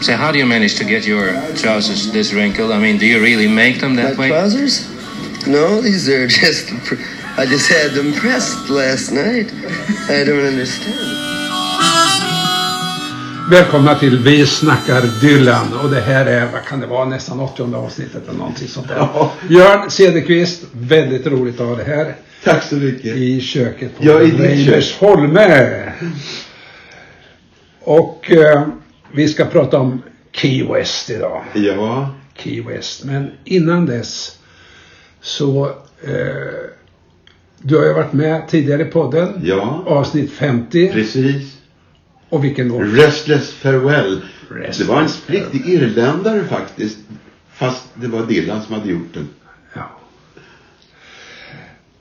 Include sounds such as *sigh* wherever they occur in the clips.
So how do you manage to get your trousers this wrinkled? I mean, do you really make them that My way? trousers? No, these are *laughs* just. pr- I just had them pressed last night. I don't understand. Välkomna till Vi snackar Dylan och det här är, vad kan det vara, nästan 80 avsnittet eller någonting sånt där. Ja. Björn Cederqvist, väldigt roligt att ha det här Tack så mycket. i köket på Ja, Reimersholme. Och eh, vi ska prata om Key West idag. Ja, Key West. Men innan dess så eh, du har ju varit med tidigare i podden. ja, Avsnitt 50. precis. Och vilken låt? Restless Farewell. Restless det var en riktig irländare faktiskt. Fast det var Dylan som hade gjort den. Ja.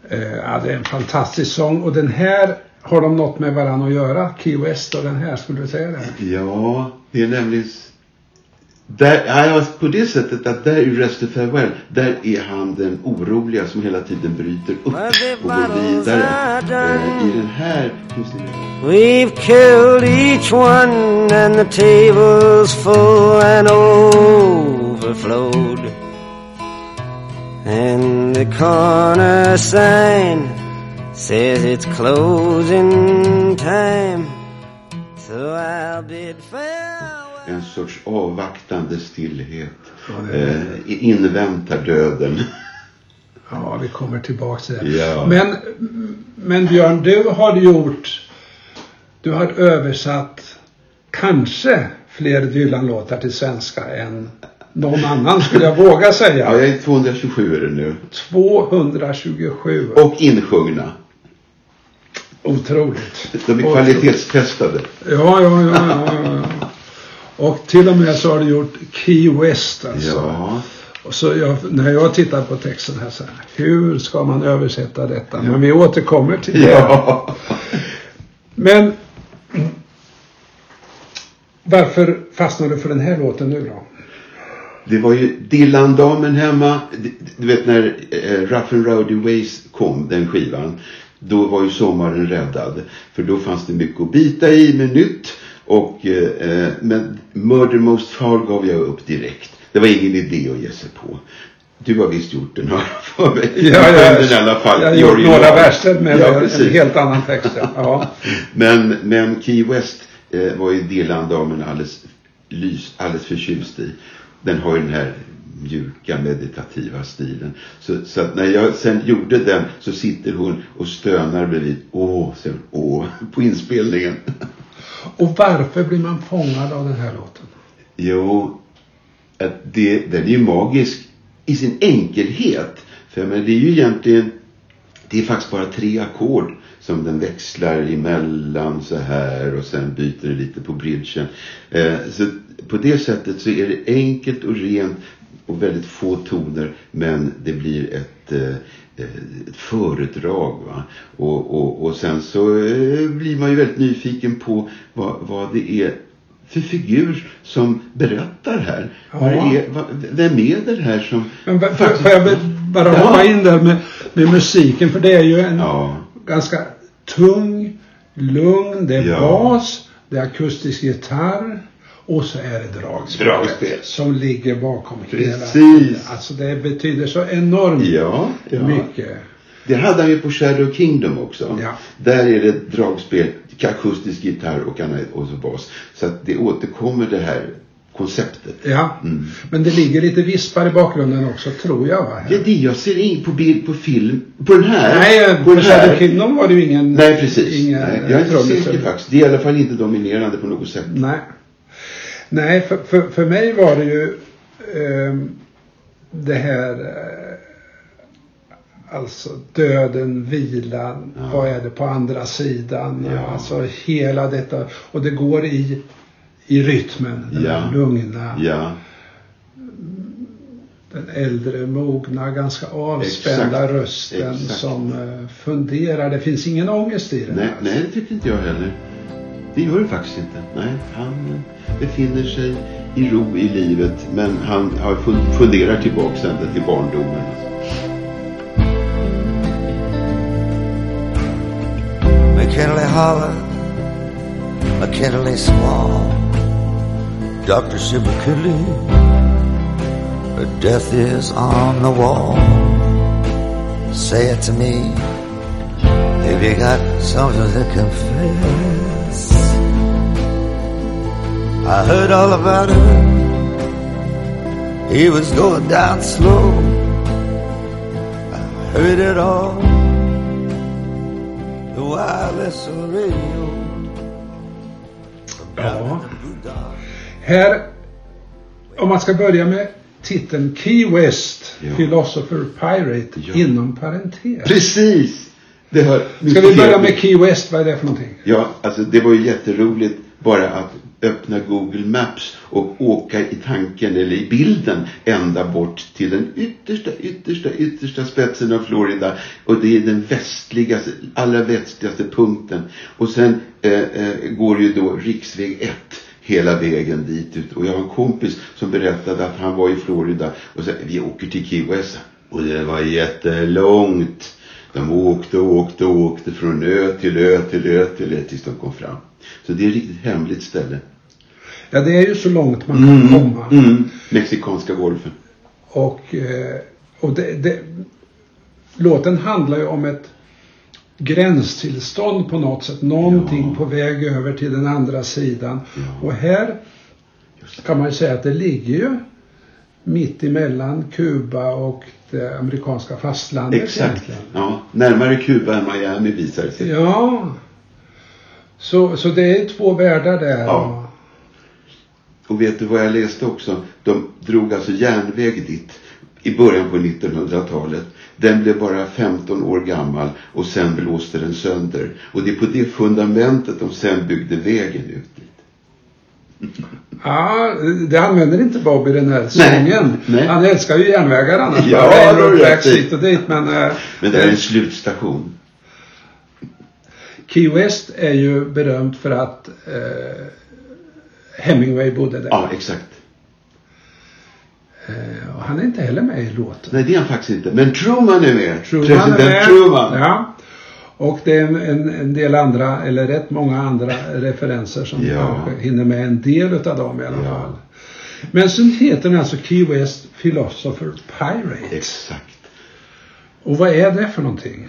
Eh, ja, det är en fantastisk sång och den här har de något med varandra att göra? Key West och den här, skulle du säga det? Ja, det är nämligen... Där, ja, på det sättet att där i Restless Farewell, där är han den oroliga som hela tiden bryter upp och går vidare. Eh, I den här finns det... We've killed each one and the table's full and overflowed. And the corner sign says it's closing time. So I'll bid. En sorts avvaktande stillhet. Ja, Eh, inväntar döden. Ja, vi kommer tillbaka till det. Ja. Men, men Björn, du har gjort, du har översatt kanske fler Dylan-låtar till svenska än någon annan skulle jag våga Ja, säga. jag är 227 är det nu. 227. Och insjungna. Otroligt. De är kvalitetstestade. Ja, ja, ja, ja, ja. Och till och med så har du gjort Key West alltså. Ja. Och så jag, när jag tittar på texten här så här, hur ska man översätta detta? Men vi återkommer till det. Ja. Men varför fastnade du för den här låten nu då? Det var ju Dylan-damen hemma. Du- Du vet när eh, Rough and Rowdy Ways kom, den skivan. Då var ju sommaren räddad. För då fanns det mycket att bita i med nytt. Och, eh, eh, men Murder Most Far gav jag upp direkt. Det var ingen idé att ge sig på. Du har visst gjort den här *laughs* för mig. Du sjöng den i alla fall. jag har gjort original. några verser med ja, en helt annan text. ja. Ja. Men, men Key West eh, var ju Dylan-damen alldeles, lys, alldeles förtjust i. Den har ju den här mjuka meditativa stilen. Så, så att när jag sen gjorde den så sitter hon och stönar bredvid. Åh, hon, åh, på inspelningen. *laughs* Och varför blir man fångad av den här låten? Jo, att det, den är ju magisk i sin enkelhet. För men det är ju egentligen, det är faktiskt bara tre ackord som den växlar emellan så här och sen byter det lite på bridgen. Eh, så på det sättet så är det enkelt och rent och väldigt få toner men det blir ett, eh, ett föredrag. Va? Och, och, och sen så eh, blir man ju väldigt nyfiken på vad, vad det är för figur som berättar här. Ja. Vad är, vem är det här som... Men får, faktiskt- får jag bara Ja. hoppa in där med, med musiken? För det är ju en Ja, ganska tung, lugn, det är bas, det är akustisk gitarr och så är det dragspel. Dragspel. Som ligger bakom hela. Precis. Alltså det betyder så enormt ja, ja. mycket. Det hade han ju på Shadow Kingdom också. Ja. Där är det dragspel, akustisk gitarr och, och så bas. Så att det återkommer det här konceptet. Ja. Mm. Men det ligger lite vispar i bakgrunden också tror jag va? Är det jag ser in på bild på film. På den här. Nej, på den Shadow här. Kingdom var det ju ingen... Nej, precis. Inga Nej, jag är inte säker faktiskt. Det är i alla fall inte dominerande på något sätt. Nej. Nej, för, för, för mig var det ju ehm, det här eh, Alltså döden, vilan, Ja. vad är det på andra sidan? Ja. Alltså hela detta. Och det går i, i rytmen. Den Ja. här lugna, Ja, den äldre, mogna, ganska avspända Exakt. rösten Exakt. som eh, funderar. Det finns ingen ångest i den. nej, alltså. nej, det tycker inte jag heller. Det gör det faktiskt inte. Nej, han eh, befinner sig i ro i livet. Men han funderar tillbaks ända till barndomen. McKinley Hollow, McKinley Swamp. Dr. Shibakili, death is on the wall. Say it to me if you got something to confess. I heard all about it. He was going down slow. I heard it all. The wireless radio. Ja. Här, om man ska börja med titeln Key West, Ja. Philosopher Pirate, Ja. inom parentes. Precis! Det Ska vi börja med Key West, vad är det för någonting? Ja, alltså det var ju jätteroligt bara att öppna Google Maps och åka i tanken eller i bilden ända bort till den yttersta, yttersta, yttersta spetsen av Florida. Och det är den västligaste, allra västligaste punkten. Och sen eh, eh, går ju då riksväg 1 hela vägen dit ut. Och jag har en kompis som berättade att han var i Florida och sa vi åker till Key West. Och det var jättelångt. De åkte och åkte och åkte från ö till ö till ö till ö tills de kom fram. Så det är ett riktigt hemligt ställe. Ja, det är ju så långt man kan komma. Mm. Mexikanska golfen. Och, eh, och det, det, låten handlar ju om ett gränstillstånd på något sätt. Någonting Ja. på väg över till den andra sidan. Ja. Och här kan man ju säga att det ligger ju mitt emellan Kuba och det amerikanska fastlandet Exakt. egentligen. Ja, närmare Kuba än Miami visar det sig. Ja. Så, så det är två världar där. Ja. Och vet du vad jag läste också? De drog alltså järnväg dit i början på 1900-talet. Den blev bara 15 år gammal och sen blåste den sönder. Och det är på det fundamentet de sen byggde vägen ut dit. Ja, det använder inte Bob i den här sången. nej. Han älskar ju järnvägar annars. Ja, det tracks rätt i. hit och dit. Men, eh, Men det är en slutstation. Key West är ju berömt för att eh, Hemingway bodde där. Ja, exakt. Eh, och han är inte heller med i låten. Nej, det är han faktiskt inte. Men Truman är med. Truman President är med. Truman. Ja. Och det är en, en, en del andra, eller rätt många andra referenser som Ja. kanske hinner med en del utav dem i alla Ja. fall. Men sen heter den alltså Key West Philosopher Pirate. Exakt. Och vad är det för någonting?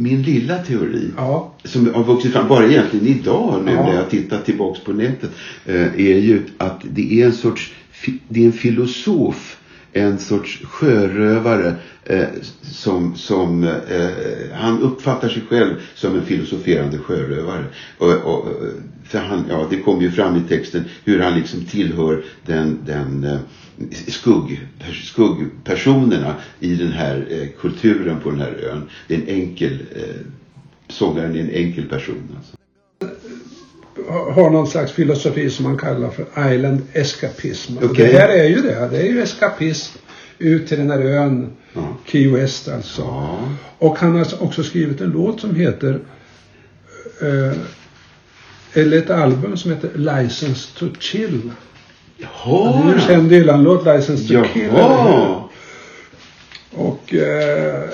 Min lilla teori. Ja, som har vuxit fram bara egentligen idag nu Ja. när jag tittar tillbaks på nätet eh, är ju att det är en sorts det är en filosof en sorts sjörövare eh, som, som eh, han uppfattar sig själv som en filosoferande sjörövare. Och, och, för han, ja, det kommer ju fram i texten hur han liksom tillhör den, den eh, skugg, skuggpersonerna i den här eh, kulturen på den här ön. Det är en enkel eh, sångaren är en enkel person. Alltså har någon slags filosofi som man kallar för island escapism. Och Okej. Det här är ju det. Det är ju eskapism ut till den här ön Ja. Key West alltså. Ja. Och han har också skrivit en låt som heter eh, eller ett album som heter License to Chill. Det är en känd Dylan-låt, License to Kill. eller hur? Jaha. Och eh,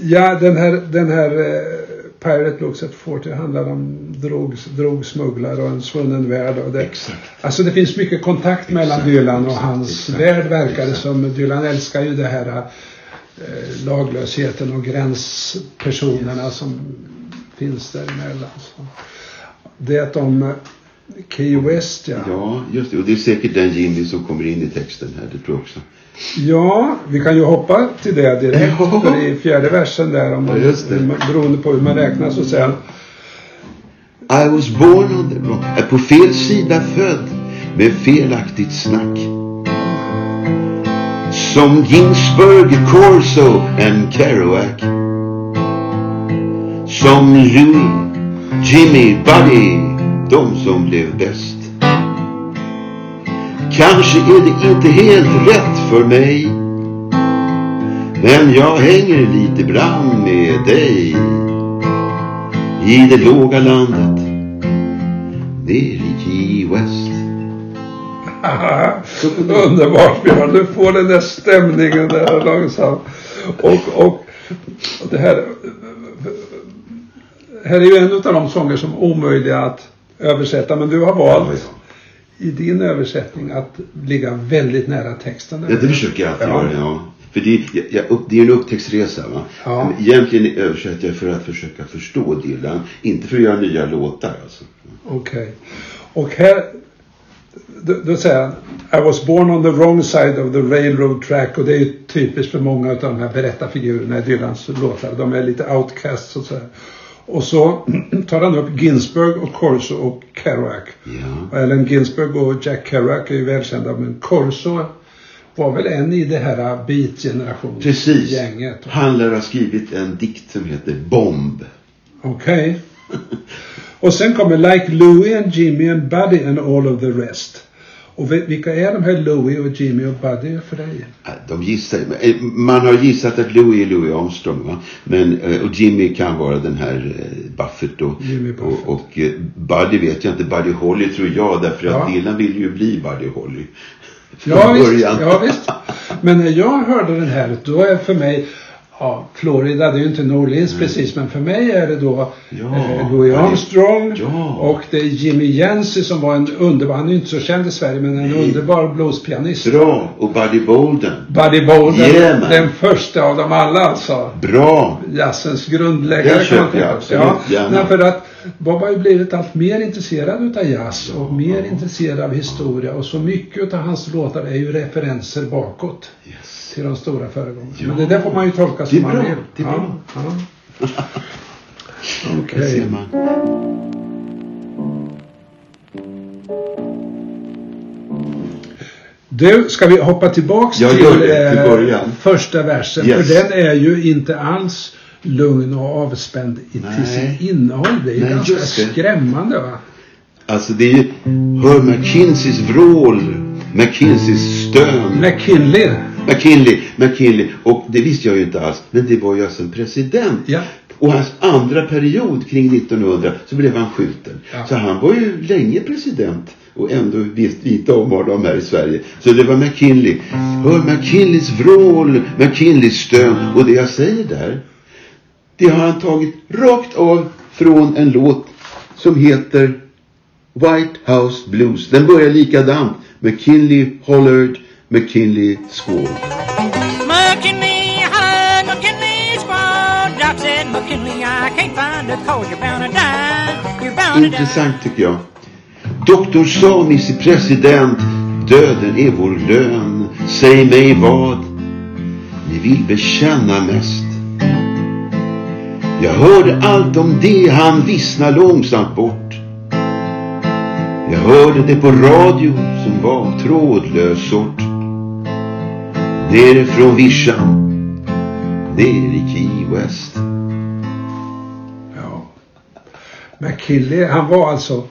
ja, den här, den här eh, Pirate Looks at 40 handlar om drog, drogsmugglare och en svunnen värld. Och det, Exakt. Alltså det finns mycket kontakt mellan Exakt, Dylan och hans exakt, värld verkar det som. Dylan älskar ju det här eh, laglösheten och gränspersonerna som finns däremellan. Så. Det om eh, Key West ja. Ja, just det. Och det är säkert den Jimmy som kommer in i texten här. Det tror jag också. Ja, vi kan ju hoppa till det direkt. För i fjärde versen där, om man, Ja, just det. beroende på hur man räknar, så säger han I was born on the wrong, är på fel sida född med felaktigt snack. Som Ginsburg, Corso and Kerouac. Som Louis, Jimmy, Buddy, de som blev bäst. Kanske är det inte helt rätt för mig. Men jag hänger lite bram med dig. I det låga landet. Ner i Key West. *laughs* Underbart Björn, du får den där stämningen där långsamt. Och, och det här, här är ju en av de sånger som är omöjliga att översätta. Men du har valt. I din översättning att ligga väldigt nära texten. Ja, det försöker jag alltid Ja. göra, ja. För det, jag, jag, upp- det är en upptäcktsresa va. Ja. Egentligen översätter jag för att försöka förstå Dylan. Inte för att göra nya låtar alltså. Okej. Och här, då, då säger han I was born on the wrong side of the railroad track och det är ju typiskt för många av de här berättarfigurerna i Dylans låtar. De är lite outcasts och så här. Och så tar han upp Ginsberg och Corso och Kerouac. Ja. Och Allen Ginsberg och Jack Kerouac är ju välkända men Corso var väl en i det här beat-generationen. Precis. Gänget. Han lär ha skrivit en dikt som heter Bomb. Okej. *laughs* Och sen kommer Like Louie and Jimmy and Buddy and all of the rest. Och vi- vilka är de här Louie och Jimmy och Buddy för dig? De gissar, eh, man har gissat att Louis är Louis Armstrong va. Men, eh, och Jimmy kan vara den här eh, Buffett då. Jimmy Buffett. Och, och Buddy vet jag inte. Buddy Holly tror jag. Därför att Ja. Dylan vill ju bli Buddy Holly. Ja *laughs* visst, ja visst. Men när jag hörde den här, då är för mig, ja, Florida, det är ju inte New Orleans precis, men för mig är det då Ja, eh, Louis ja, det- Armstrong ja. och det är Jimmy Yancey som var en underbar, han är ju inte så känd i Sverige, men en underbar bluespianist. Bra. Och Buddy Bolden. Buddy Bolden, Yeah, den första av dem alla alltså. Bra. jazzens grundläggare man köper jag absolut Ja, gärna. nej, för att Bob har ju blivit allt mer intresserad utav jazz och mer intresserad av historia och så mycket utav hans låtar är ju referenser bakåt Yes. Till de stora föregångarna. Ja. Men det där får man ju tolka som man vill. det är ja, bra. Ja. Det *laughs* Okej. man. Du, ska vi hoppa tillbaks Ja, till, till eh, första versen? Yes. För den är ju inte alls lugn och avspänd i, till sitt innehåll. Det är Nej, ganska skrämmande va? Alltså det är ju, hör McKinseys vrål, McKinseys stön. McKinley. McKinley, McKinley. Och det visste jag ju inte alls. Men det var ju alltså en president. Ja. Och hans andra period kring 1900 så blev han skjuten. Ja. Så han var ju länge president. Och ändå visste vi inte om honom här i Sverige. Så det var McKinley. Hör McKinleys vrål, McKinleys stön. Och det jag säger där. Det har han tagit rakt av från en låt som heter White House Blues. Den börjar likadant. McKinley hollered, McKinley scored. McKinley, hi, McKinley squad. Doc said, McKinley, I can't find a cause you're bound to die. You're bound to die. Intressant tycker jag. Doktor sa, President, döden är vår lön. Säg mig vad ni vill bekänna mest. Jag hörde allt om det, han vissnar långsamt bort. Jag hörde det på radio som var trådlös sort. Nere från vischan, ner i Key West. Ja. McKinley, han var alltså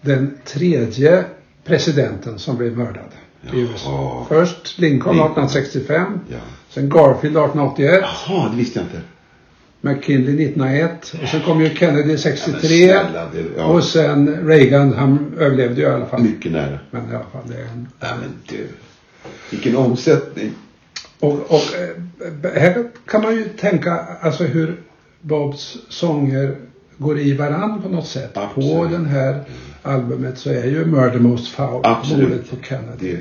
den tredje presidenten som blev mördad i USA. Först Lincoln Lincoln. 1865. Ja. Sen Garfield 1881. Jaha, det visste jag inte. McKinley 1901. Och sen kom ju Kennedy 63. snälla, det- ja. Och sen Reagan, han överlevde ju i alla fall. Mycket nära. Men i alla fall, det är en... Ja men du. Vilken omsättning. Och, och eh, här kan man ju tänka alltså hur Bobs sånger går i varann på något sätt. På Absolut. den här albumet så är ju Murder Most Foul Absolut. mordet på Kennedy.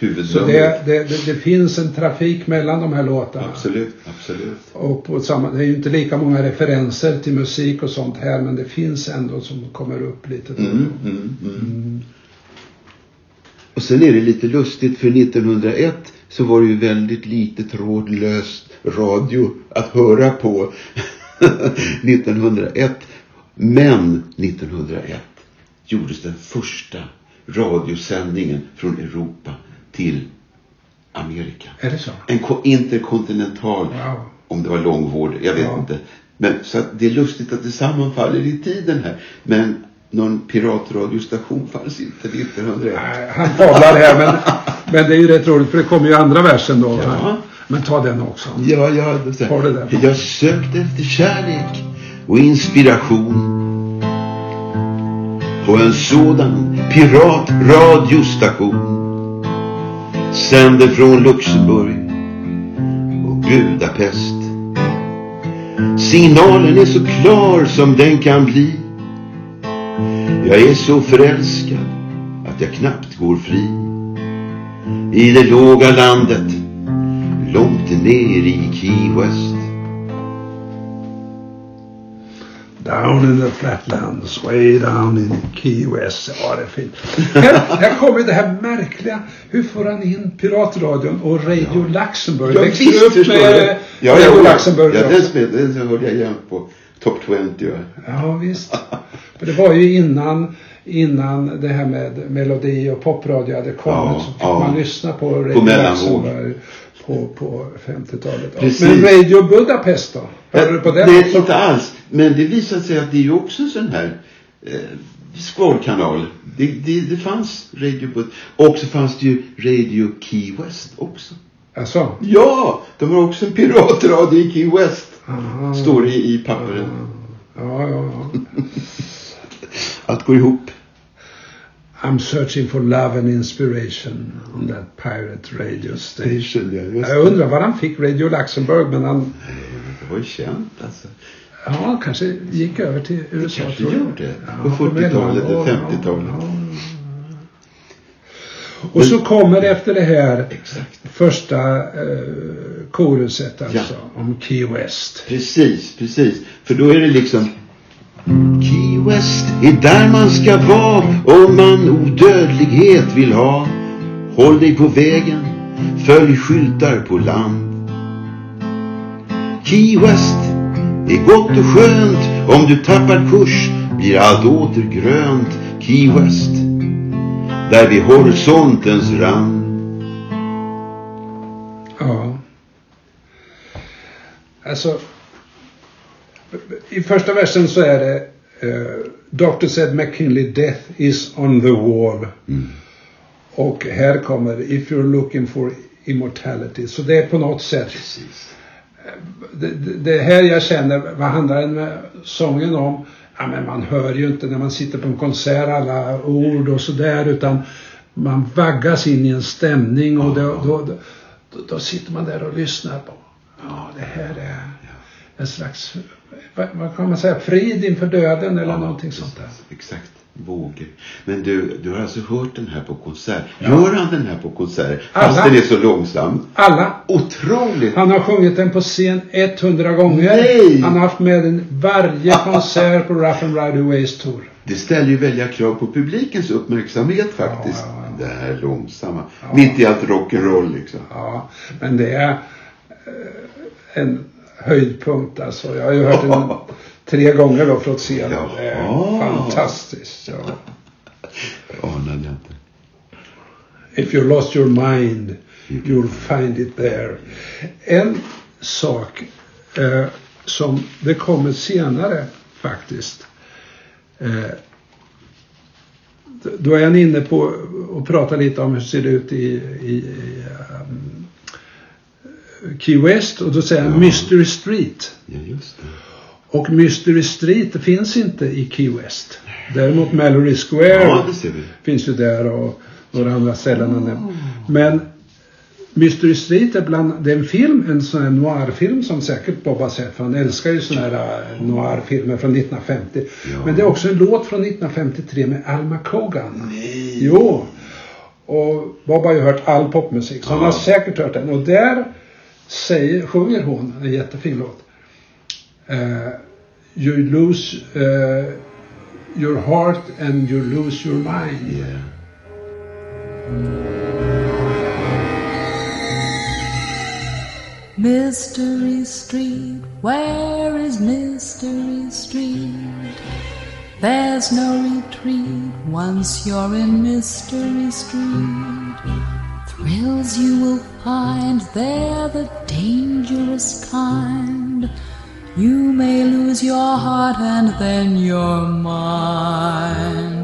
Det Så det, det, det, det finns en trafik mellan de här låtarna. Absolut, absolut. Och på samma, det är ju inte lika många referenser till musik och sånt här men det finns ändå som kommer upp lite. då Mm, då. mm, mm. Och sen är det lite lustigt för 1901 så var det ju väldigt lite trådlöst radio att höra på *laughs* 1901. Men 1901 gjordes den första radiosändningen från Europa till Amerika. Är det så? En ko- interkontinental, Wow. om det var långvård, jag vet Ja. inte. Men så det är lustigt att det sammanfaller i tiden här. Men någon piratradiostation fanns inte 1901. Nej, Han fablar här men, men det är ju rätt roligt för det kommer ju andra versen då. Ja. Men ta den också. Ja, ja, så. Har det? Jag sökte efter kärlek och inspiration. På en sådan piratradiostation. Sände från Luxemburg och Budapest. Signalen är så klar som den kan bli. Jag är så förälskad att jag knappt går fri. I det låga landet, långt ner i Key West. Down in the flatlands, way down in Key West. Ja, det är fint. Här, här kommer det här märkliga. Hur får han in piratradion och Radio Luxemburg? Ja, Växte visst du upp med. Ja, Radio Luxemburg? ja, den, den hörde jag jämt på Top 20. Va? Ja, visst. För det var ju innan, innan det här med melodi och popradio hade kommit Ja, så fick ja. man lyssna på Radio mellanvåg. Luxemburg på, på 50-talet. Precis. Men Radio Budapest då? Hörde du på den det också? inte alls. Men det visade sig att det är ju också en sån här eh, skvalkanal. Det, det, det fanns Radio Bud Och så fanns det ju Radio Key West också. Alltså? Ja! De har också en piratradio i Key West. Aha. Står det i, pappren. Ja, ja, ja. *laughs* Allt går ihop. I'm searching for love and inspiration on that pirate radio station. Ja, just Jag undrar var han fick Radio Luxemburg, men han Det var ju känt alltså. ja, kanske gick över till USA. kanske tror jag. gjorde. Ja, På 40-talet mellanår, eller 50-talet. ja, ja. Och så kommer efter det här Exakt. första eh, koruset alltså, Ja. om Key West. Precis, precis. För då är det liksom Key West är där man ska vara om man odödlighet vill ha. Håll dig på vägen, följ skyltar på land. Key West är gott och skönt. Om du tappar kurs blir allt åter grönt. Key West, där vid horisontens rand. Ja. Alltså. I första versen så är det eh, Dr. said McKinley death is on the wall. Och här kommer If you're looking for immortality. Så det är på något sätt Precis. det, det, det här jag känner, vad handlar den med sången om? Ja, men man hör ju inte när man sitter på en konsert alla ord och sådär utan man vaggas in i en stämning och då, då, då, då sitter man där och lyssnar på. Ja, det här är en slags, vad, vad kan man säga, frid inför döden eller någonting sånt där. Exakt. Vågor. Men du, du har alltså hört den här på konsert. Gör han den här på konsert? Fast Alla. den är så långsam. Alla. Otroligt. Han har sjungit den på scen 100 gånger. Nej! Han har haft med den varje konsert på Rough and Ride Ways Tour. Det ställer ju välja krav på publikens uppmärksamhet faktiskt. Ja, ja, Det här långsamma. Mitt i allt rock'n'roll liksom. Ja, men det är eh, en höjdpunkt alltså. Jag har ju hört den *laughs* tre gånger då från scenen. Jaha. fantastiskt. Ja. Anade jag inte. If you lost your mind, you'll find it there. En sak eh, som det kommer senare faktiskt. Eh, då är han inne på och pratar lite om hur det ser ut i, i, i um, Key West och då säger han Mystery Street. Ja, just det. Och Mystery Street finns inte i Key West. Däremot Mallory Square Ja, finns ju där och några andra ställen. han nämnt. Men Mystery Street är bland, det är en film, en sån här noirfilm som säkert Bob har sett för han älskar ju såna här äh, noirfilmer från 1950. Ja. Men det är också en låt från 1953 med Alma Cogan. Nej. Jo. Och Bob har ju hört all popmusik så han Ja. har säkert hört den. Och där säger, sjunger hon en jättefin låt. Eh, you lose eh, your heart and you lose your mind. Yeah. Mystery Street, where is Mystery Street? There's no retreat once you're in Mystery Street. Thrills you will find there the dangerous kind. You may lose your heart and then your mind.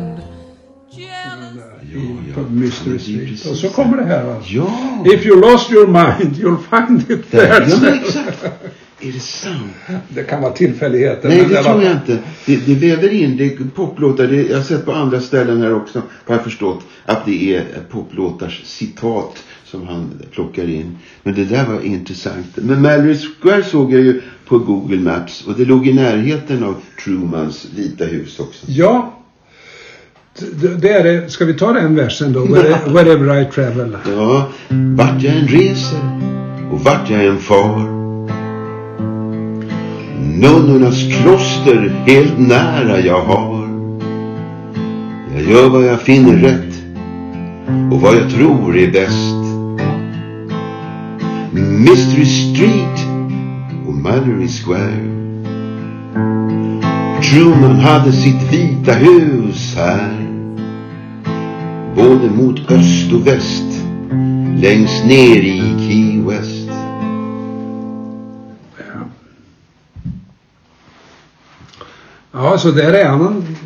Mystery det Street. Och så kommer det här va. Ja! If you lost your mind you'll find it there. Ja, exakt. Är det sant? Det kan vara tillfälligheter. Nej, men det var- tror jag inte. Det, det väver in, det är poplåtar. Det, jag har sett på andra ställen här också, har jag förstått, att det är poplåtars citat som han plockar in. Men det där var intressant. Men Mallory Square såg jag ju på Google Maps och det låg i närheten av Trumans Vita hus också. Ja. det är det, ska vi ta den versen då? Where- *laughs* Wherever I travel. Ja, vart jag än reser och vart jag än far. Nunnornas kloster helt nära jag har. Jag gör vad jag finner rätt och vad jag tror är bäst. Mystery Street och Mallory Square. Truman hade sitt vita hus här. Både mot öst och väst längst ner i Key West. Ja, så där är han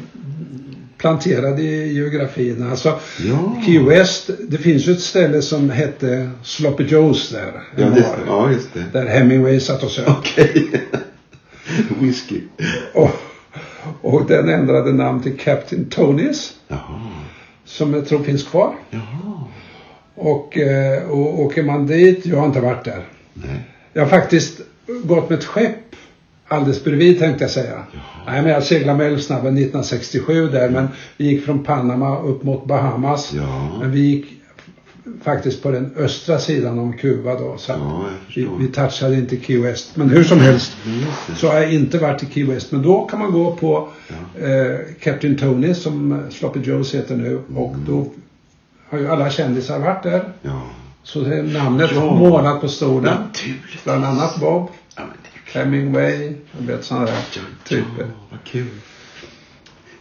planterad i geografin. Alltså, Ja. Key West, det finns ju ett ställe som hette Sloppy Joe's där. Ja, det, ja just det. Där Hemingway satt och söp. Okej. *laughs* Whisky. Och, och den ändrade namn till Captain Tonys. Jaha. Som jag tror finns kvar. Jaha. Och, eh, och åker man dit, jag har inte varit där. Nej. Jag har faktiskt gått med ett skepp alldeles bredvid tänkte jag säga. Nej, men jag seglade med Älvsnabben 1967 där men vi gick från Panama upp mot Bahamas. Ja. Men vi gick faktiskt på den östra sidan om Kuba då. Så Ja, vi, vi touchade inte Key West. Men hur som helst Mm, så har jag inte varit i Key West. Men då kan man gå på eh, Captain Tony som Sloppy Joe's heter nu. Och då har ju alla kändisar varit där. Ja. Så det är namnet Ja. målat på stolen. Bland annat Bob, Ja, men det är Hemingway, jag vet sådana där Ja, typer. vad kul.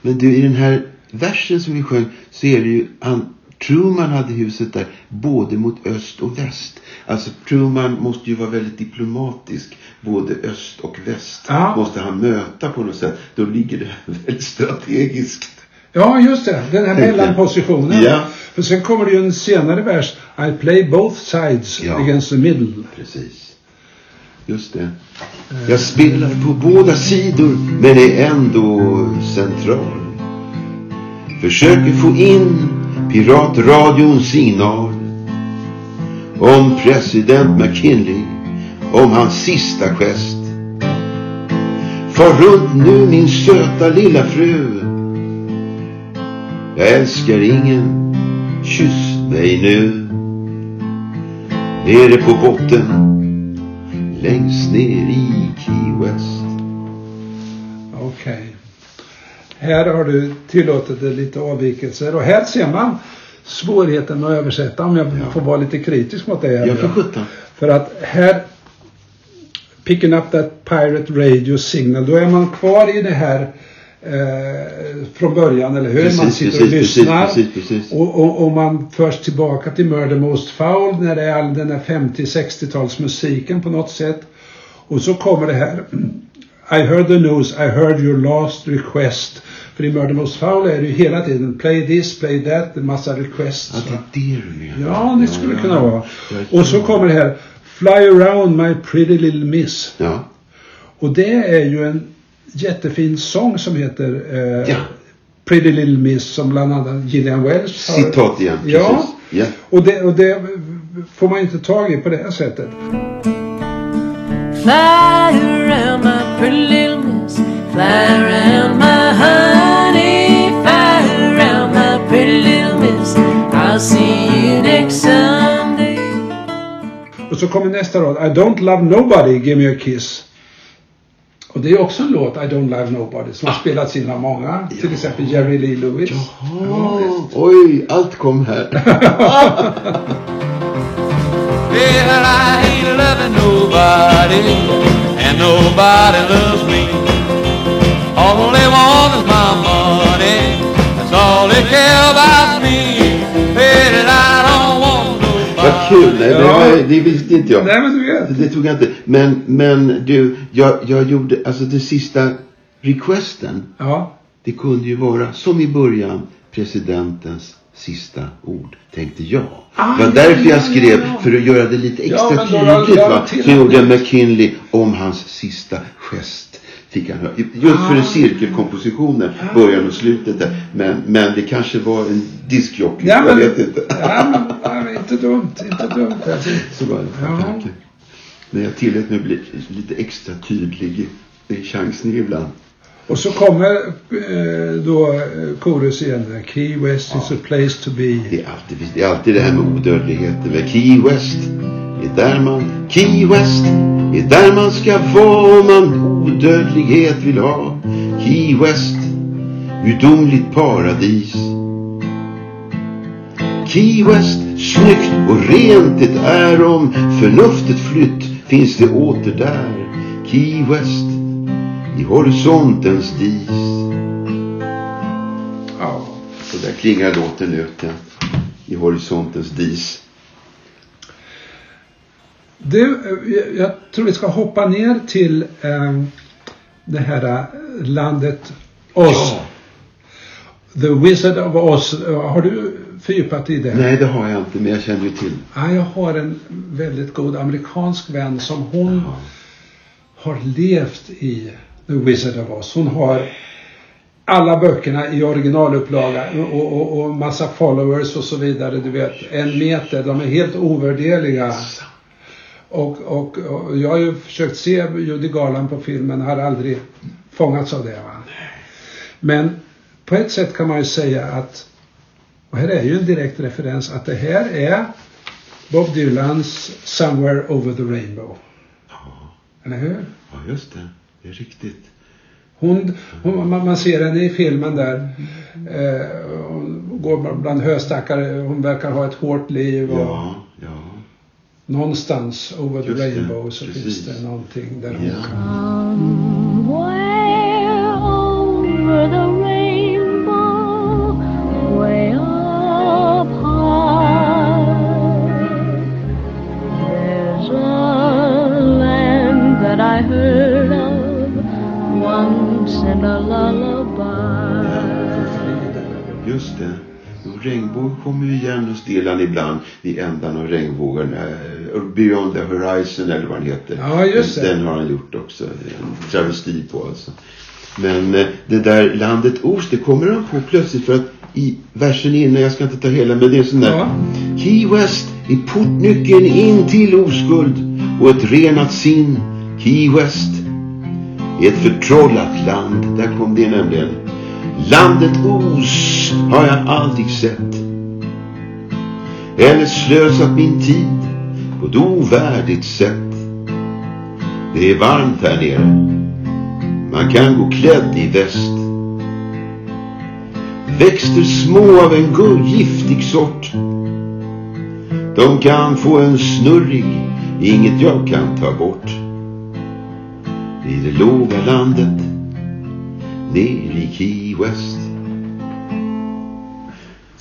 Men du, i den här versen som vi sjöng så är det ju han, Truman hade huset där både mot öst och väst. Alltså Truman måste ju vara väldigt diplomatisk. Både öst och väst Ja. måste han möta på något sätt. Då ligger det *laughs* väldigt strategiskt. Ja, just det. Den här mellanpositionen. Ja. För sen kommer det ju en senare vers. I play both sides Ja. against the middle. Precis. Just det. Jag spelar på båda sidor men är ändå central. Försöker få in piratradions signal. Om president McKinley, om hans sista gest. Far runt nu min söta lilla fru. Jag älskar ingen, kyss mig nu. Nere på botten längst ner i Key West. Okej. Här har du tillåtit det lite avvikelser. Och här ser man svårigheten att översätta. Om jag Ja. får vara lite kritisk mot det. här nu för sjutton. För att här Picking up that pirate radio signal. Då är man kvar i det här eh, från början, eller hur? Precis, man sitter och precis, precis, lyssnar. precis, precis. Och, och, och man förs tillbaka till Murder Most Foul när det är all den här 50-60-talsmusiken på något sätt. Och så kommer det här. *clears throat* I heard the news, I heard your last request. För i Murder Most Foul är det ju hela tiden play this, play that, en massa requests. Ja, det är det du menar. Ja, det skulle ja, kunna ja. vara. Och så kommer det här. Fly around my pretty little miss. Ja. Och det är ju en jättefin sång som heter eh, Ja. Pretty Little Miss som bland annat Gillian Welch har. Citat igen. Ja. Precis. Ja. Och det, och det får man inte tag i på det här sättet. Fly around my pretty little miss. Fly around my honey. Fly around my pretty little miss. I'll see you next Sunday. Och så kommer nästa rad. I don't love nobody, give me a kiss. Och det är också en låt, I don't love nobody, som har spelats in av många. Till exempel Jerry Lee Lewis. Jaha. Oj, allt kom här. *laughs* Well, I ain't loving nobody, and nobody loves me. All they want is my money. That's all they care about me. Kul. Nej, det, Ja. var, det visste inte jag. Nej men du vet. Det tog jag inte. Men, men du, jag, jag gjorde, alltså det sista requesten. Ja. Det kunde ju vara, som i början, presidentens sista ord, tänkte jag. Ah, det var därför ja, jag skrev, för att göra det lite extra Ja, tydligt. Va? jag Så gjorde jag McKinley om hans sista gest. Fick han höra. Just för Ah. cirkelkompositionen, början och slutet där. Men, men det kanske var en diskjockey, Ja, jag vet inte. ja, men, inte dumt, inte dumt. *laughs* Så var det Ja. tanken. Men jag tillät mig bli lite extra tydlig. Är chansning ibland. Och så kommer eh, då eh, chorus igen. Key West is a place to be. Det är, alltid, det är alltid det här med odödligheten. Key West är där man... Key West är där man ska vara om man odödlighet vill ha. Key West, gudomligt paradis. Key West, snyggt och rent det är om förnuftet flytt finns det åter där. Key West, i horisontens dis. Ja. Så där klingar låten ut ja. i horisontens dis. Du, eh, jag- tror vi ska hoppa ner till eh, det här eh, landet Oz. The Wizard of Oz. Har du fördjupat dig i det? Nej, det har jag inte, men jag känner ju till. Ja, jag har en väldigt god amerikansk vän som hon har levt i The Wizard of Oz. Hon har alla böckerna i originalupplaga och, och, och massa followers och så vidare. Du vet, en meter. De är helt ovärderliga. Och, och, och jag har ju försökt se Judy Garland på filmen, har aldrig fångats av det. Va? Men på ett sätt kan man ju säga att, och här är ju en direkt referens, att det här är Bob Dylans Somewhere Over the Rainbow. Eller hur? Ja, just det. Det är riktigt. Hon, hon, man, man ser henne i filmen där. Eh, hon går bland höstackar. Hon verkar ha ett hårt liv. Och Ja, ja. Någonstans over the Just det, rainbow så precis. finns det någonting där hon Ja. kan. Hos Dylan ibland vid ändan av regnbågen. eh, Beyond the Horizon eller vad den heter. Ja, just det. Den har han gjort också. En travesti på alltså. Men eh, det där landet Oz, det kommer han på plötsligt för att i versen innan, jag ska inte ta hela, men det är sån där. Ja. Key West är portnyckeln in till oskuld och ett renat sin. Key West är ett förtrollat land. Där kom det nämligen. Landet Oz har jag aldrig sett. Eller slösat min tid på ett ovärdigt sätt. Det är varmt här nere. Man kan gå klädd i väst. Växter små av en giftig sort. De kan få en snurrig, inget jag kan ta bort. I det låga landet, ner i Key West.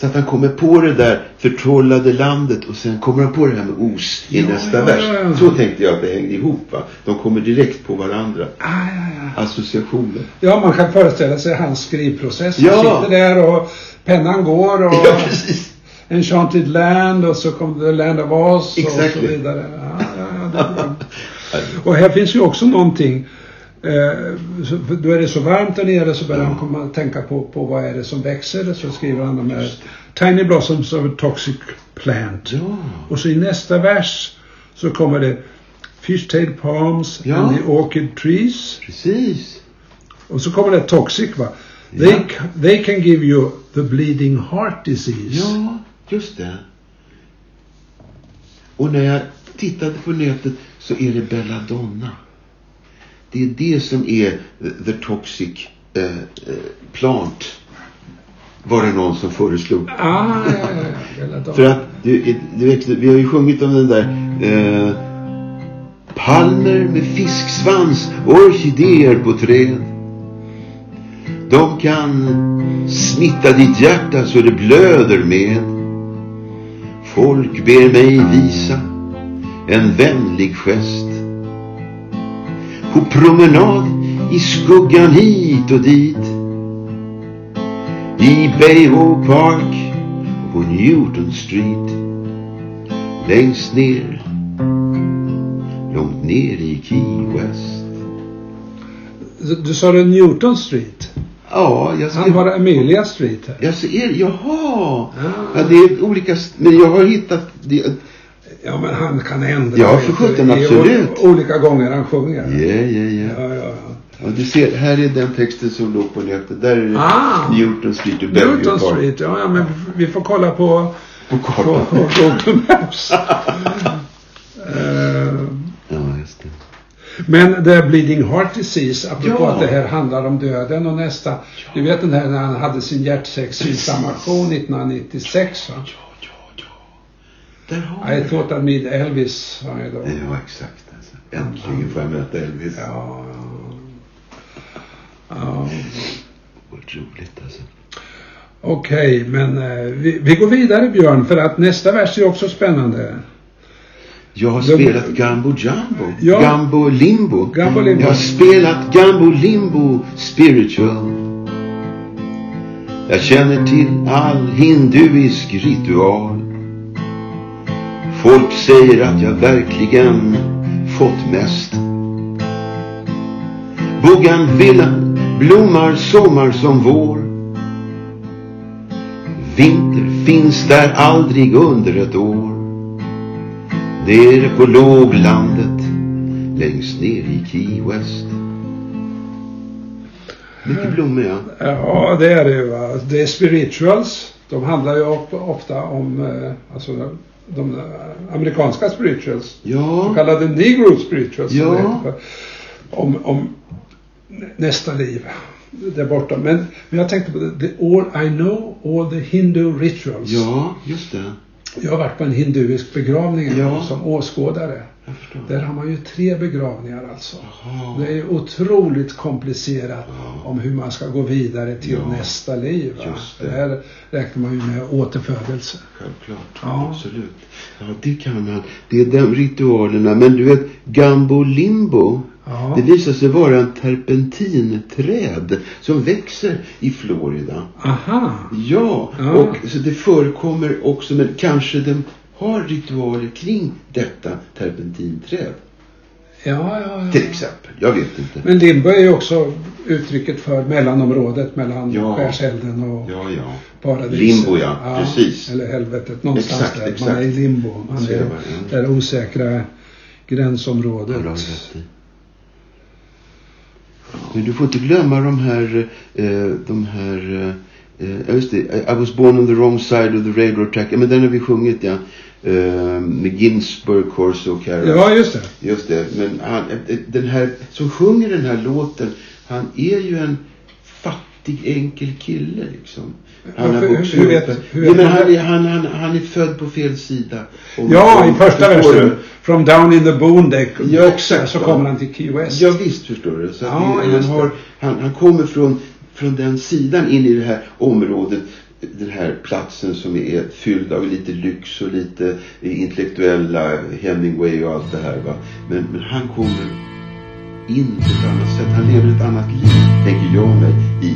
Så att han kommer på det där förtrollade landet och sen kommer han på det här med os i Ja, nästa ja, vers. ja, ja. Så tänkte jag att det hängde ihop va. De kommer direkt på varandra. Ah, ja, ja. Associationer. ja, man kan föreställa sig hans skrivprocess. Han Ja. sitter där och pennan går och Ja, precis. Enchanted Land och så kommer The Land of Oz och så Exactly. vidare. Ja, *laughs* ja, ja, bra. Och här finns ju också någonting. Eh, då är det så varmt där nere så börjar han komma tänka på, på vad är det som växer. Så skriver han de här Tiny Blossoms of a Toxic Plant. Ja. Och så i nästa vers så kommer det Fishtail Palms Ja. and the Orchid Trees. Precis. Och så kommer det Toxic va. They, Ja. ca- they can give you the bleeding heart disease. Ja, just det. Och när jag tittade på nätet så är det Belladonna. Det är det som är the, toxic eh, eh, plant. Var det någon som föreslog. Ah, ja, ja. *laughs* För att du, du vet, vi har ju sjungit om den där eh, Palmer med fisksvans, orkidéer på träd. De kan smitta ditt hjärta så det blöder med. Folk ber mig visa en vänlig gest. På promenad i skuggan hit och dit. I Bayhawk Park och på Newton Street. Längst ner, långt ner i Key West. Du- Du sa det Newton Street? Ja, jag Han ska... har Amelia Street här. Jag ser, jaha! Ja, det är olika, men jag har hittat, det, Ja, men han kan ändra Ja, för sjutton, absolut. olika gånger han sjunger. ja, ja, ja. Ja, ja, ja. Ja, du ser, här är den texten som låg på nätet. Där är det Ah. Newton Street och Bellevue Newton Park. Street, ja, ja men vi får kolla på, På på, kartan. på Google Maps. *laughs* Eh, Ja, just det. Men The Bleeding Heart Disease, apropå Ja. att det här handlar om döden och nästa. Du vet den här när han hade sin hjärtsäcksinflammation 1996 va? Där har I thought I meet Elvis, han. Ja, exakt. Alltså. Äntligen får jag möta Elvis. Ja, ja. Vad roligt alltså. Okej, men eh, vi, vi går vidare Björn, för att nästa vers är också spännande. Jag har De- spelat Gambo Jumbo. Ja. Gambo Limbo. Gambo Limbo. Jag har spelat Gambo Limbo Spiritual. Jag känner till all hinduisk ritual. Folk säger att jag verkligen fått mest. Bougainvillan blommar sommar som vår. Vinter finns där aldrig under ett år. Nere på låglandet längst ner i Key West. Mycket blommor ja. Ja, det är det ju. Va? Det är spirituals. De handlar ju ofta om eh, alltså, de amerikanska spirituals. Så Ja, kallade negro spirituals. Ja. heter Om, om nä- nästa liv där borta. Men, men jag tänkte på det. the all, I know all the hindu rituals. ja, just det. Jag har varit på en hinduisk begravning Ja. som åskådare. Där har man ju tre begravningar alltså. Jaha. Det är ju otroligt komplicerat om hur man ska gå vidare till Ja. nästa liv. Det. här räknar man ju med återfödelse. Självklart. Ja. Absolut. Ja, det kan man. Det är de ritualerna. Men du vet, Gambo Limbo. Ja. Det visar sig vara en terpentinträd som växer i Florida. Aha! Ja, Ja. och så det förekommer också, men kanske de har ritualer kring detta terpentinträd. Ja, ja, ja. Till exempel. Jag vet inte. Men limbo är ju också uttrycket för mellanområdet mellan Ja. skärselden och Ja, ja. paradiset. Limbo, ja. Precis. Eller helvetet. Någonstans Exakt, där. Man exakt. är i limbo. Man är det, ja. där osäkra gränsområdet. Ja, det har du rätt i. Men du får inte glömma de här, eh, de här, eh, ja just det, I was born on the wrong side of the railroad track. Ja, men den har vi sjungit ja. Eh, med Ginsberg, Corso och Cara. Ja, just det. Just det. Men han, eh, den här, som sjunger den här låten, han är ju en fattig enkel kille liksom. Han har Hur- vuxit hur upp- vet- hur ja, vet men man han, han, han, han är född på fel sida. Om- Ja, om- i första versen. From down in the boondeck. Ja, exakt. Så kommer han till Key West. Ja, visst förstår du. Så Ja, det, han, har, han, han kommer från, från den sidan in i det här området. Den här platsen som är fylld av lite lyx och lite intellektuella Hemingway och allt det här. Va? Men, men han kommer in på ett annat sätt. Han lever ett annat liv, tänker jag mig, i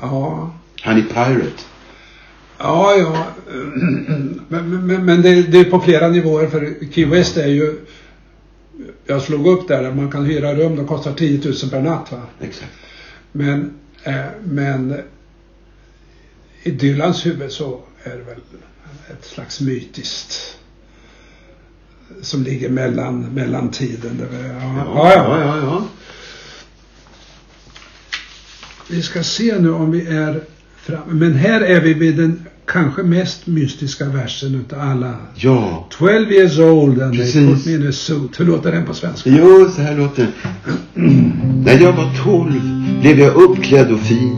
Ja. Han är pirate. Ja, ja. *clears throat* Men, men, men det, det är på flera nivåer för Key West är ju jag slog upp där, man kan hyra rum, de kostar 10 000 per natt va. Exakt. Men, eh, men i Dylans huvud så är det väl ett slags mytiskt som ligger mellan, mellan tiden. Var- ja, ja, ja. ja, ja. Vi ska se nu om vi är framme. Men här är vi vid den kanske mest mystiska versen utav alla. Ja. 12 years old and they Precis. put me in a suit. Hur låter den på svenska? Jo, så här låter den. *clears throat* När jag var tolv blev jag uppklädd och fin.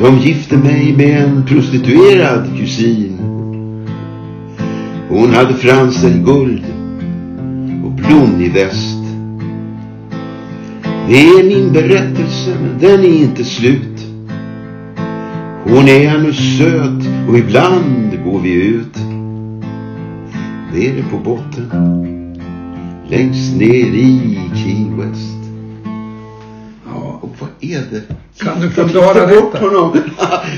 De gifte mig med en prostituerad kusin. Hon hade fransar i guld och blommig väst. Det är min berättelse, den är inte slut. Hon är ännu söt och ibland går vi ut nere på botten längst ner i Key West. Ja. Och vad är det? Kan du förklara detta? honom. *laughs*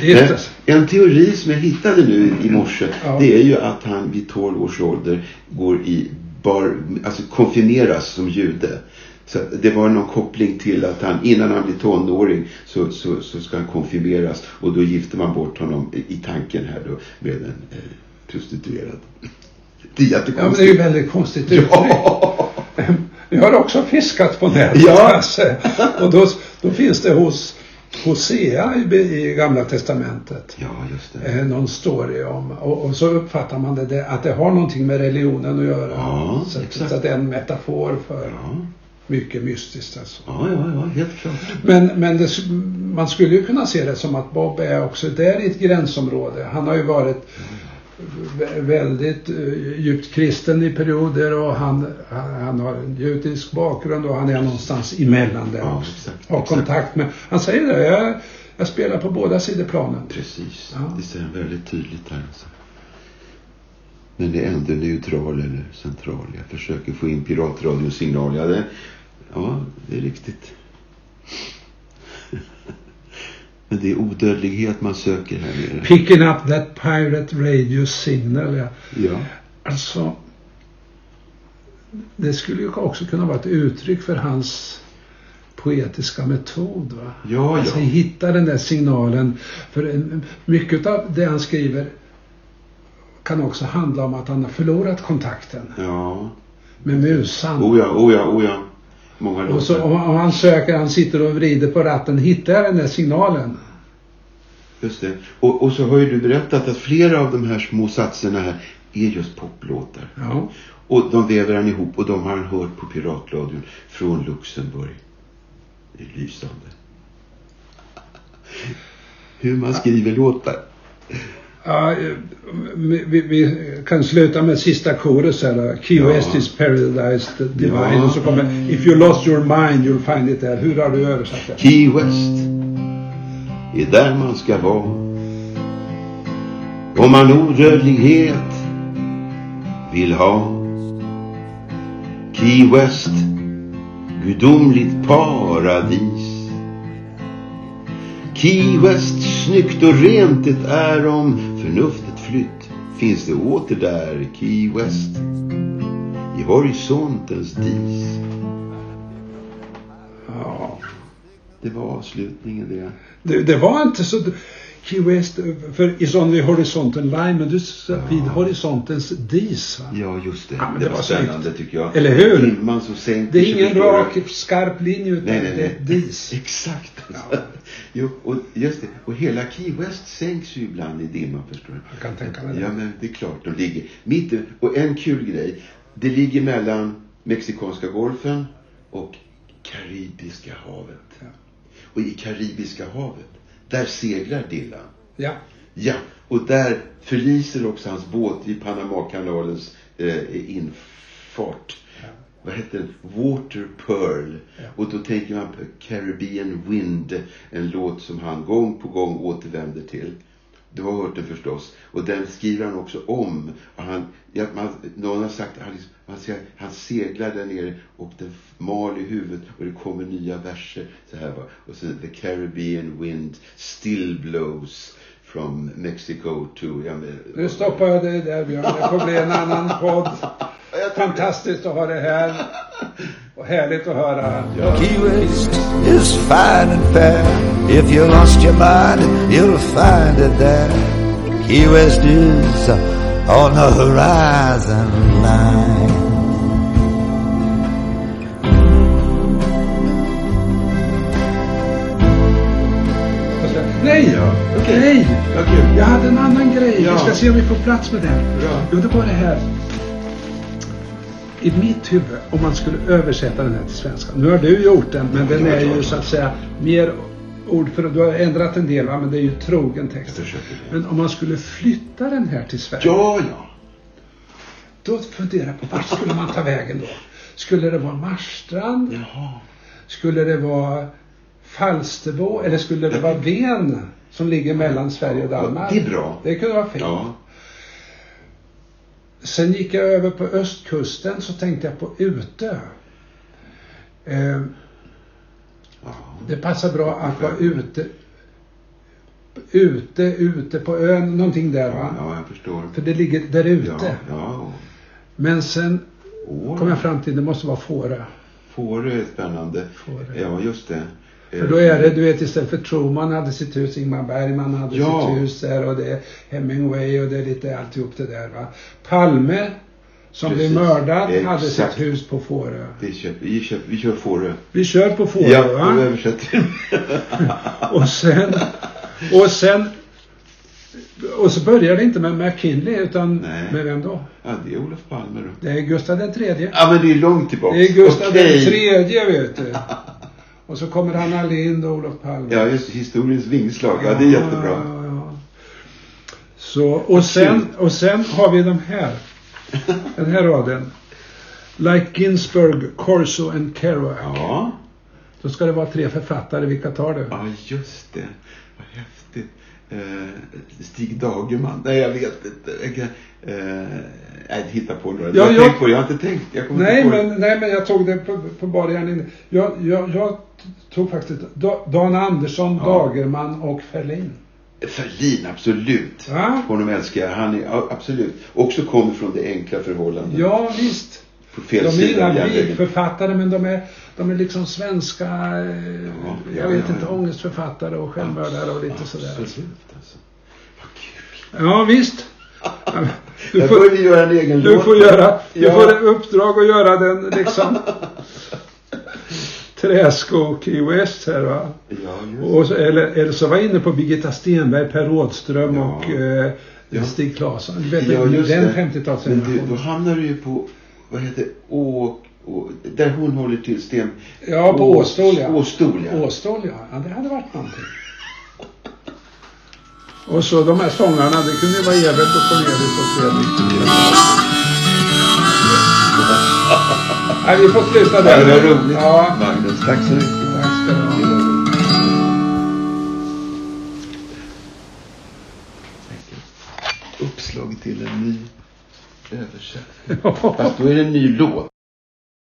Eh, en teori som jag hittade nu i morse. Ja. Det är ju att han vid 12 års ålder går i bar, alltså konfirmeras som jude. Så det var någon koppling till att han innan han blir tonåring så, så, så ska han konfirmeras och då gifter man bort honom i, tanken här då med en eh, prostituerad. *laughs* Det är Ja, men det är jättekonstigt. ju väldigt konstigt uttryck. Ja. *laughs* Jag har också fiskat på nätet. Ja. Alltså. Och då, då finns det hos Hosea i, i Gamla Testamentet. ja, just det. Eh, någon story om. Och, och så uppfattar man det, det att det har någonting med religionen att göra. Ja, så, exakt. så att det är en metafor för Ja, mycket mystiskt alltså. ja, ja, ja helt klart. Men, men det, man skulle ju kunna se det som att Bob är också där i ett gränsområde. Han har ju varit vä- väldigt eh, djupt kristen i perioder och han, han, har en judisk bakgrund och han är någonstans emellan där Ja, också. exakt, Har exakt. kontakt med, han säger det, jag, jag spelar på båda sidor planen. Precis, Ja. det säger han väldigt tydligt här. Alltså. Men det är ändå neutral eller central. Jag försöker få in piratradiosignal. Ja, det, ja, det är riktigt. Men det är odödlighet man söker här nere. Picking up that pirate radio signal. Ja. Ja, Alltså, det skulle ju också kunna vara ett uttryck för hans poetiska metod. Va? ja, Alltså ja. hitta den där signalen. För en- mycket av det han skriver kan också handla om att han har förlorat kontakten Ja, med musan. oh ja, oh ja, oh ja. Många Och så om om han söker, han sitter och vrider på ratten, hittar jag den där signalen? Just det. Och, och så har ju du berättat att flera av de här små satserna här är just poplåtar. Ja. Och de väver han ihop och de har han hört på piratradion från Luxemburg. Det är lysande. Hur man skriver låtar. Ja, vi, vi kan sluta med sista chorus här. Key Ja. West is paradise divine. Ja. Och så kommer If you lost your mind you'll find it there. Hur har du översatt det? Key West är där man ska vara. Om man odödlighet vill ha. Key West, gudomligt paradis. Key West, snyggt och rent det är om förnuftet flytt. Finns det åter där, Key West, i horisontens dis. Ja. Det var avslutningen det. Det, det var inte så... Key West, för is on the horizontal line, men du sa vid horisontens dis. Va? Ja, just det. Ja, men det, det var var spännande snyggt. tycker jag. Eller hur? Dimman som Det är ingen rak, skarp linje utan Nej, nej, det är nej. ett dis. *laughs* Exakt. Jo, och just det. Och hela Key West sänks ju ibland i du. Jag kan tänka mig det. Ja, men det är klart. De ligger mitt Och en kul grej. Det ligger mellan Mexikanska golfen och Karibiska havet. Ja. Och i Karibiska havet, där seglar Dylan. Ja. Ja, och där förliser också hans båt i Panamakanalens eh, infart. Vad heter den? Water Pearl. Och då tänker man på Caribbean Wind. En låt som han gång på gång återvänder till. Du har hört den förstås. Och den skriver han också om. Och han, ja, man, någon har sagt att han, liksom- han, seglar där nere och den mal i huvudet och det kommer nya verser. Så här va. Och så The Caribbean Wind still blows from Mexico to... Ja, men, Nu stoppar jag det där Björn. Det får bli en annan podd. Fantastiskt att ha det här. *laughs* Och härligt att höra. Key West is fine and fair. If you lost your mind, you'll find it there. Key West is on the horizon line. Nej! okej. Nej! Ja, kul. Jag hade en annan grej. Ja. Vi ska se om vi får plats med den. Bra. Jo, det var det här. I mitt huvud, om man skulle översätta den här till svenska. Nu har du gjort den, men den Ja, är ja, ju ja. så att säga mer ord för Du har ändrat en del, va? men det är ju trogen text. Men om man skulle flytta den här till Sverige. Ja, ja. Då funderar jag på vart skulle man ta vägen då? Skulle det vara Marstrand? Jaha. Skulle det vara Falsterbo? Eller skulle det vara Ven som ligger mellan Sverige och Danmark? det är bra. Det kunde vara fint. Ja. Sen gick jag över på östkusten så tänkte jag på Utö. Eh, det passar bra att vara ute ute, ute på ön, någonting där va? Ja, jag förstår. För det ligger där ute. Ja, ja. Men sen Åh. kom jag fram till det måste vara Fårö. Fårö är spännande. Fårö. Ja, just det. För då är det, du vet istället för Truman hade sitt hus, Ingmar Bergman hade Ja. sitt hus där och det är Hemingway och det är lite alltihop det där va. Palme, som blev Precis. mördad, hade Exakt. sitt hus på Fårö. Vi kör, vi kör, vi kör Fårö. Vi kör på Fårö Ja, va? då översätter *laughs* Och sen, och sen, och så börjar det inte med McKinley utan Nej. med vem då? Ja, det är Olof Palme då. Det är Gustav den tredje. Ja, men det är långt tillbaka. Det är Gustav Okej. den tredje vet du. *laughs* Och så kommer Hanna Lind och Olof Palme. Ja, just historiens vingslag. Ja, det är jättebra. Ja, ja. Så, och sen, och sen har vi de här. Den här raden. Like Ginsberg, Corso and Kerouac. Ja. Då ska det vara tre författare. Vilka tar du? Ja, just det. Vad häftigt. Eh, Stig Dagerman. Nej, jag vet inte. Eh, hitta på några. Ja, jag jag- på det. Jag har inte tänkt. Jag Nej men, nej, men jag tog det på, på bara. Jag, jag, jag tog faktiskt Da- Dan Andersson, Dagerman och Ferlin. det. Ferlin, absolut. Ja. Honom älskar jag. Han är ja, absolut. Också kommer från det enkla förhållandet. Ja, visst. På fel de är sida järnvägen. bikförfattare men de är, de är liksom svenska, eh, ja, jag vet ja, inte, ja. ångestförfattare och självmördare och lite sådär. Absolut, alltså. Vad kul. Ja, visst. Du får, vi göra en egen du låt. får göra, du Ja. får ett uppdrag att göra den liksom *laughs* Träsko Key West här va. Ja, Och så, eller, eller så var jag inne på Birgitta Stenberg, Per Rådström Ja. och eh, Ja. Stig Claesson. Du Ja, just den det. 50-talsgenerationen. Men du, då hamnar du ju på, vad heter Å, Å, där hon håller till sten. Ja, på Åstol ja. Åstol ja. Åstol ja. ja. Det hade varit någonting. Och så de här sångarna, det kunde ju vara Evert och Cornelis och Fredrik. *laughs* Nej, vi får sluta Ja, där. det var roligt. Ja, Magnus, tack så mycket. tack ska du ha. Uppslag till en ny översättning. *laughs* Fast då är det en ny låt.